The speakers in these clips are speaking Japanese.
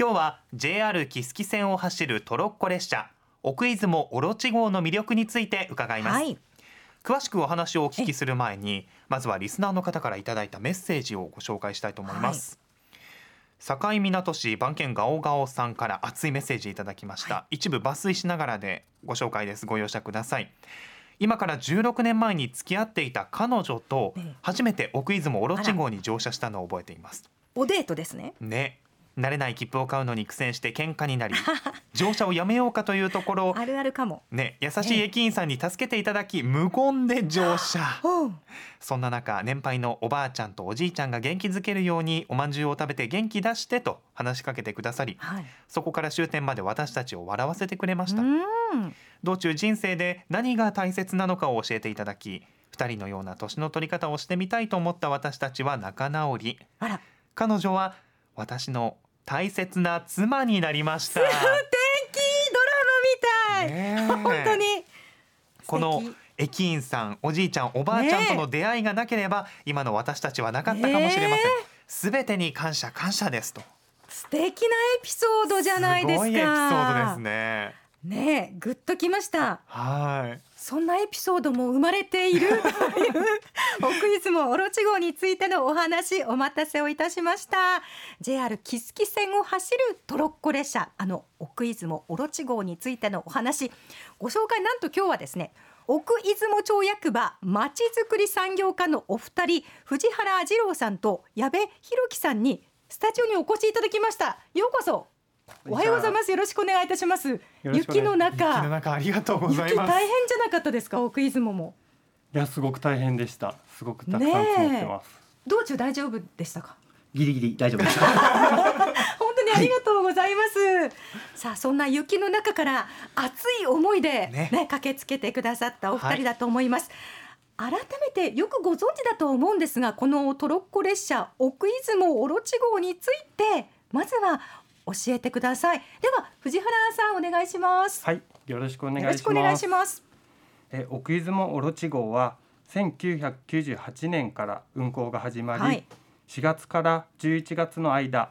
今日は JR 木槻線を走るトロッコ列車奥出雲オロチ号の魅力について伺います、はい。詳しくお話をお聞きする前にまずはリスナーの方からいただいたメッセージをご紹介したいと思います、境港市番犬ガオガオさんから熱いメッセージいただきました、は一部抜粋しながらでご紹介です。ご容赦ください。今から16年前に付き合っていた彼女とええ。初めて奥出雲オロチ号に乗車したのを覚えています。おデートですね。ね慣れない切符を買うのに苦戦して喧嘩になり 乗車をやめようかというところあるあるかも。ね優しい駅員さんに助けていただき無言で乗車 そんな中年配のおばあちゃんとおじいちゃんが元気づけるようにおまんじゅうを食べて元気出してと話しかけてくださりはい。そこから終点まで私たちを笑わせてくれましたうん。道中人生で何が大切なのかを教えていただき二人のような年の取り方をしてみたいと思った私たちは仲直り。彼女は私の大切な妻になりました素敵ドラマみたい。ねえ本当に。この駅員さんおじいちゃんおばあちゃんとの出会いがなければ、今の私たちはなかったかもしれませんねすべてに感謝感謝ですと素敵なエピソードじゃないですか。ごいエピソードですねねえ、ぐっときました。はいそんなエピソードも生まれている。という奥出雲オロチ号についてのお話お待たせをいたしました。JR 木槻線を走るトロッコ列車。あの奥出雲オロチ号についてのお話ご紹介。なんと今日はですね奥出雲町役場まちづくり産業課のお二人藤原二郎さんと矢部弘樹さんにスタジオにお越しいただきました。ようこそ。おはようございます。よろしくお願いいたします。雪の中。雪の中ありがとうござい雪ます。大変じゃなかったですか？奥出雲も。いやすごく大変でした。すごくたくさん積もってます。道中大丈夫でしたか？ギリギリ大丈夫です。本当にありがとうございます、さあそんな雪の中から熱い思いでね。ね駆けつけてくださったお二人だと思います、改めてよくご存知だと思うんですがこのトロッコ列車奥出雲オロチ号についてまずは教えてください。では藤原さんお願いします。はい、よろしくお願いします。よろしくお願いします。え奥出雲オロチ号は1998年から運行が始まり、はい。4月から11月の間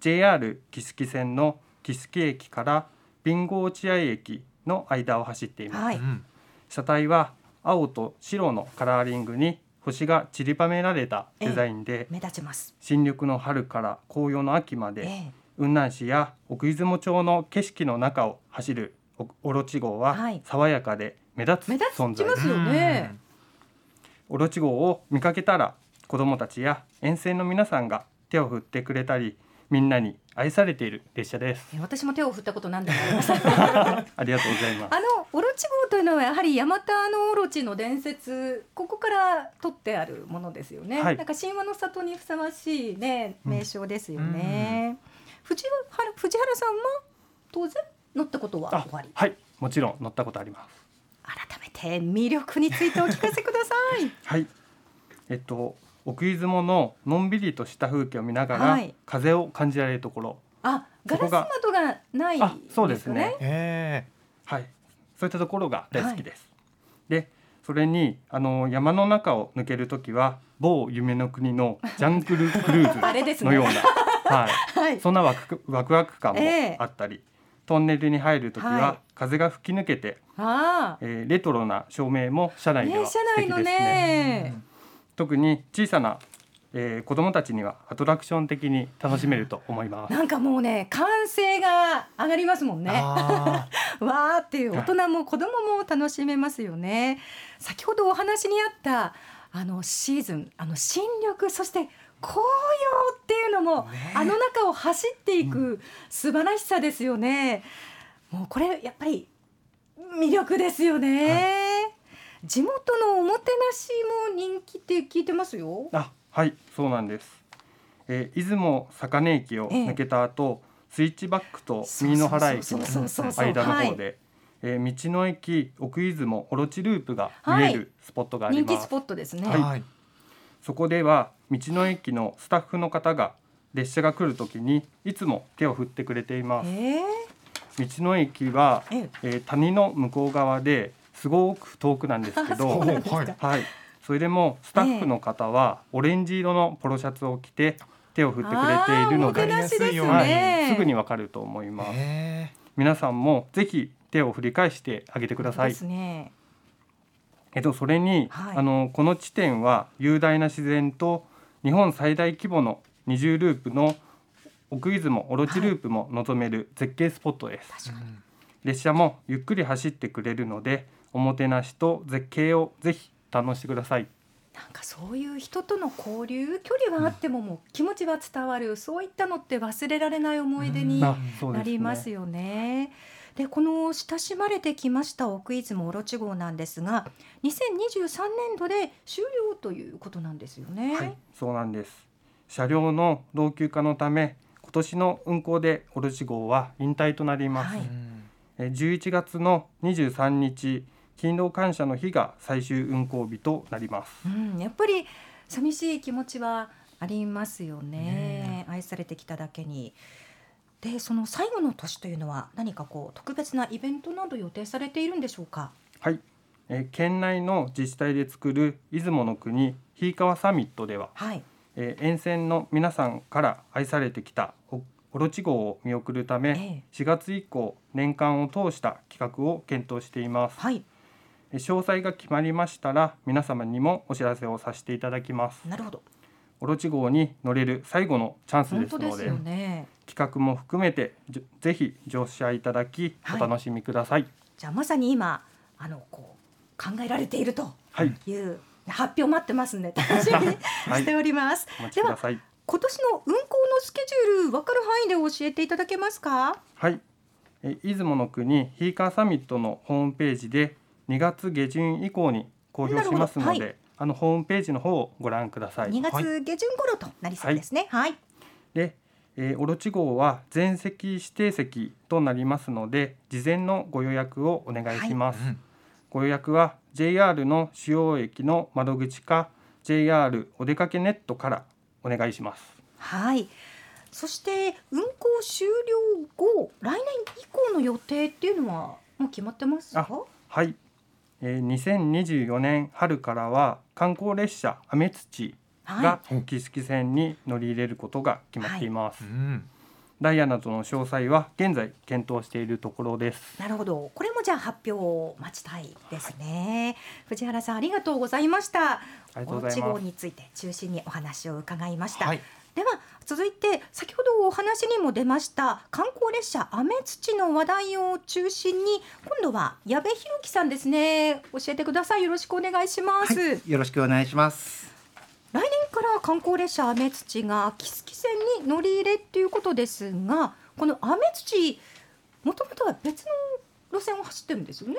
JR 木槻線の木槻駅から備後落合駅の間を走っています、はい。うん車体は青と白のカラーリングに星が散りばめられたデザインで、目立ちます。新緑の春から紅葉の秋まで、ええ雲南市や奥出雲町の景色の中を走るおオロチ号ははい。爽やかで目立つ存在。ですちますよね。オロチ号を見かけたら子どもたちや沿線の皆さんが手を振ってくれたりみんなに愛されている列車です。え私も手を振ったこと何度もあります。ありがとうございます。あのオロチ号というのはやはりヤマタノオロチの伝説ここから取ってあるものですよね、はい。なんか神話の里にふさわしいね名称ですよね、藤原藤原さんは当然乗ったことはあ終わり。はいもちろん乗ったことあります。改めて魅力についてお聞かせください。はい。えっと奥出雲ののんびりとした風景を見ながら、はい。風を感じられるところ。あガラス窓がないあそうですよね。えはい、そういったところが大好きです。で、それにあの山の中を抜けるときは某夢の国のジャングルクルーズ のような、はい、はい。そんなワクワクワク感もええ。あったり、トンネルに入るときは、はい。風が吹き抜けて、あえーレトロな照明も車内では素敵ですね。ね。特に小さな、えー子供たちにはアトラクション的に楽しめると思います。なんかもうね歓声が上がりますもんーねあ。わーっていう大人も子供も楽しめますよね。先ほどお話にあったあのシーズンあの新緑そして紅葉っていうのも、ね。あの中を走っていく素晴らしさですよね。もうこれやっぱり魅力ですよね。地元のおもてなしも人気って聞いてますよ。あはいそうなんです、えー、出雲坂根駅を抜けた後、スイッチバックと右野原駅の間のはい方で、えー道の駅奥出雲オロチループが見えるスポットがあります、人気スポットですね。ーはい。そこでは道の駅のスタッフの方が列車が来るときにいつも手を振ってくれています。え。道の駅は、ええ。えー谷の向こう側ですごく遠くなんですけど はい。はい、それでもスタッフの方はオレンジ色のポロシャツを着て手を振ってくれているので、ね、はい、すぐにわかると思います。へ皆さんもぜひ手を振り返してあげてくださいで。すねえっとそれに、はいあのこの地点は雄大な自然と日本最大規模の二重ループの奥出雲オロチループも望める絶景スポットです。確かに列車もゆっくり走ってくれるのでおもてなしと絶景をぜひ堪能してください。なんかそういう人との交流距離はあってももう気持ちは伝わる、そういったのって忘れられない思い出になりますよね。でこの親しまれてきました奥出雲オロチ号なんですが2023年度で終了ということなんですよね。はい、そうなんです。車両の老朽化のため今年の運行でオロチ号は引退となります。はいえー11月の23日勤労感謝の日が最終運行日となります。うん、やっぱり寂しい気持ちはありますよねね愛されてきただけに。でその最後の年というのは何かこう特別なイベントなど予定されているんでしょうか？はい、えー県内の自治体で作る出雲の国ひいかわサミットでは、はい。えー沿線の皆さんから愛されてきたおオロチ号を見送るため、え4月以降年間を通した企画を検討しています。はい。えー詳細が決まりましたら皆様にもお知らせをさせていただきます。なるほど。オロチ号に乗れる最後のチャンス本ですので当ですよね。企画も含めてぜひ乗車いただきはいお楽しみください。じゃあまさに今あのこう考えられているとはい、いう発表待ってますんで楽しみに はいしております。お待ちではください。今年の運行のスケジュール分かる範囲で教えていただけますか？はい、え出雲の国ヒーカーサミットのホームページで2月下旬以降に公表しますので、はあのホームページの方をご覧ください。2月下旬頃となりそうですね。はい。で、えー、オロチ号は全席指定席となりますので事前のご予約をお願いします。うんご予約は JR の主要駅の窓口か JR お出かけネットからお願いします。はい。そして運行終了後、来年以降の予定っていうのはもう決まってますか？はい、えー、2024年春からは観光列車アメツチがはい木月線に乗り入れることが決まっています、うんダイヤなどの詳細は現在検討しているところですなるほど。これもじゃあ発表を待ちたいですね。藤原さんありがとうございました。ありがとうございますについて中心にお話を伺いました。はいでは続いて先ほどお話にも出ました観光列車アメツチの話題を中心に今度は矢部弘樹さんですね。教えてください。よろしくお願いします、はい、よろしくお願いします。来年から観光列車アメツチが木月線に乗り入れっていうことですがこのアメツチもともとは別の路線を走ってるんですよね。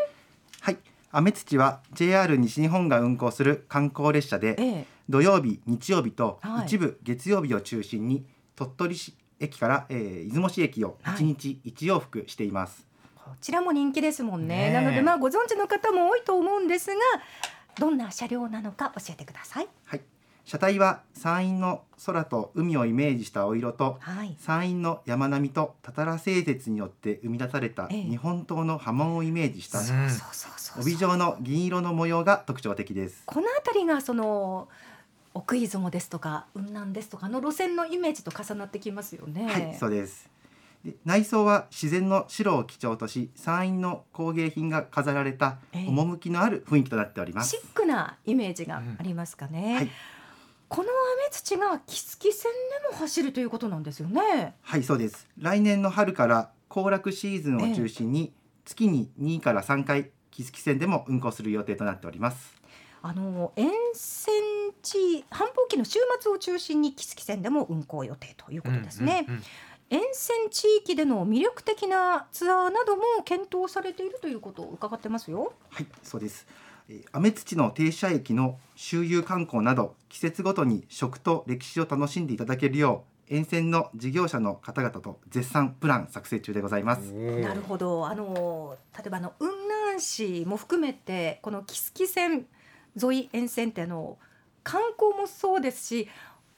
はい、アメツチは JR 西日本が運行する観光列車で、ええ土曜日、日曜日とはい。一部月曜日を中心に鳥取市駅から、えー、出雲市駅をはい。1日1往復しています。こちらも人気ですもんね。ねえ。なのでまあご存知の方も多いと思うんですがどんな車両なのか教えてください。はい、車体は山陰の空と海をイメージしたお色とはい。山陰の山並みとたたら製鉄によって生み出されたええ。日本刀の波紋をイメージしたうんそうそうそうそう。帯状の銀色の模様が特徴的です。この辺りがその奥出雲ですとか雲南ですとかあの路線のイメージと重なってきますよね。はい、そうです。で内装は自然の白を基調とし、山陰の工芸品が飾られたええ趣のある雰囲気となっております。シックなイメージがありますかね。はいこの雨土が木月線でも走るということなんですよね。はい、そうです。来年の春から行楽シーズンを中心に、月に2から3回木月線でも運行する予定となっております。あの沿線地繁忙期の週末を中心に木月線でも運行予定ということですね。うんうんうん沿線地域での魅力的なツアーなども検討されているということを伺ってますよ。はい、そうです。えー雨土の停車駅の周遊観光など季節ごとに食と歴史を楽しんでいただけるよう沿線の事業者の方々と絶賛プラン作成中でございます。なるほどあの例えばあの雲南市も含めてこの木月線沿い沿線ってあの観光もそうですし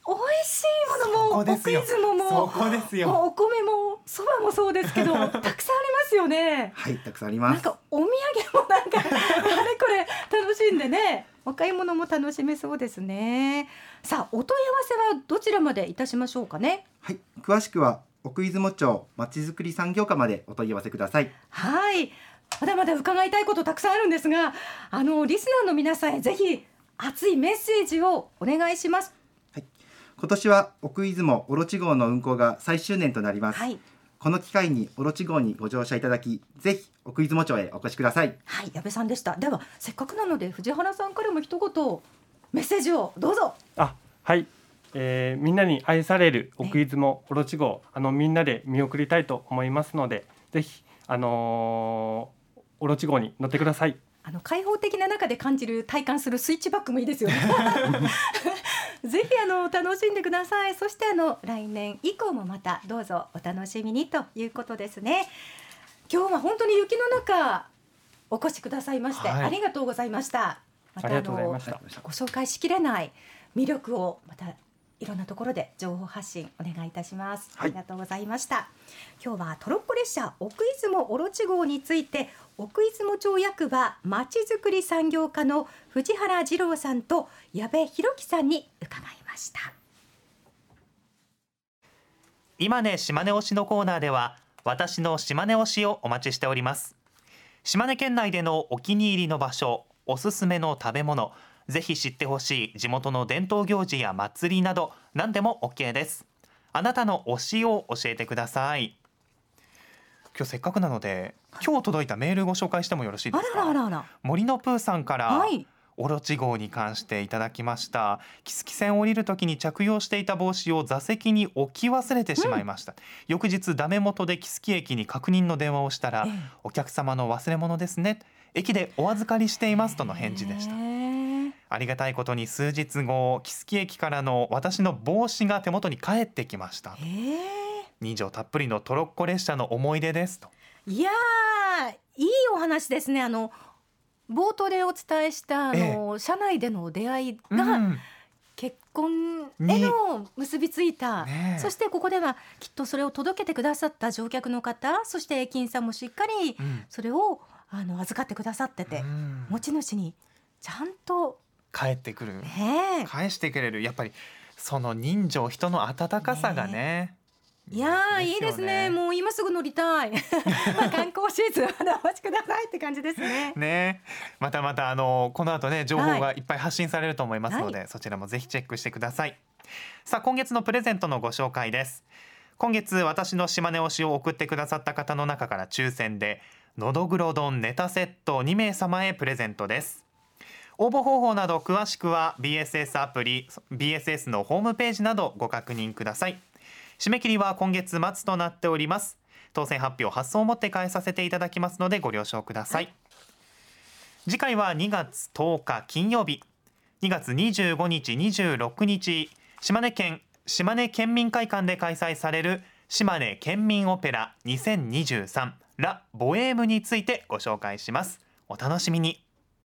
美味しいものもそこですよ奥出雲もそこですよもうお米もそばもそうですけど たくさんありますよね。はい、たくさんあります。なんかお土産もなんか あれこれ楽しんでねお買い物も楽しめそうですね。さあお問い合わせはどちらまでいたしましょうかねはい、詳しくは奥出雲町まちづくり産業課までお問い合わせください。はいまだまだ伺いたいことたくさんあるんですがあのリスナーの皆さんへぜひ熱いメッセージをお願いします。今年は奥出雲オロチ号の運行が最終年となります。はい。この機会にオロチ号にご乗車いただき、ぜひ奥出雲町へお越しください。はい矢部さんでした。ではせっかくなので藤原さんからも一言メッセージをどうぞ。あはい、えーみんなに愛される奥出雲オロチ号あのみんなで見送りたいと思いますのでぜひあのーオロチ号に乗ってください。あの開放的な中で感じる体感するスイッチバックもいいですよね。ぜひあの楽しんでください。そしてあの来年以降もまたどうぞお楽しみにということですね。今日は本当に雪の中お越しくださいまして、はい。ありがとうございました。まありがとうございました。ご紹介しきれない魅力をまたいろんなところで情報発信お願いいたします、はい。ありがとうございました。今日はトロッコ列車奥出雲オロチ号について奥出雲町役場まちづくり産業課の藤原二郎さんと矢部弘樹さんに伺いました。今ね島根推しのコーナーでは私の島根推しをお待ちしております。島根県内でのお気に入りの場所おすすめの食べ物ぜひ知ってほしい地元の伝統行事や祭りなど何でも OK です。あなたの推しを教えてください。今日せっかくなので今日届いたメールご紹介してもよろしいであすか？ららあらあら。森のプーさんから、はい。オロチ号に関していただきました。キスキ線を降りる時に着用していた帽子を座席に置き忘れてしまいました、翌日ダメ元でキスキ駅に確認の電話をしたら、ええ。お客様の忘れ物ですね。駅でお預かりしていますとの返事でした。へーありがたいことに数日後キスキ駅からの私の帽子が手元に帰ってきました人情たっぷりのトロッコ列車の思い出ですと。いやーいいお話ですね。あの冒頭でお伝えしたあの、社内での出会いが、うん。結婚への結びついた、ねえ。そしてここではきっとそれを届けてくださった乗客の方そして駅員さんもしっかりうん。それをあの預かってくださってて、うん。持ち主にちゃんと帰ってくる。ね返してくれる。やっぱりその人情人の温かさがね。いやーいいですね。もう今すぐ乗りたい。まあ観光シーズンまだお待ちくださいって感じですね。ねまたまたあのこの後ね情報がい。っぱい発信されると思いますので、はそちらもぜひチェックしてください。さあ今月のプレゼントのご紹介です。今月私の島根推しを送ってくださった方の中から抽選でのどぐろ丼ネタセット2名様へプレゼントです応募方法など詳しくは BSS アプリ BSS のホームページなどご確認ください。締め切りは今月末となっております。当選発表発送をもって返させていただきますのでご了承ください、次回は2月10日金曜日。2月25日26日島根県島根県民会館で開催される島根県民オペラ2023ラ・ボエームについてご紹介します。お楽しみに。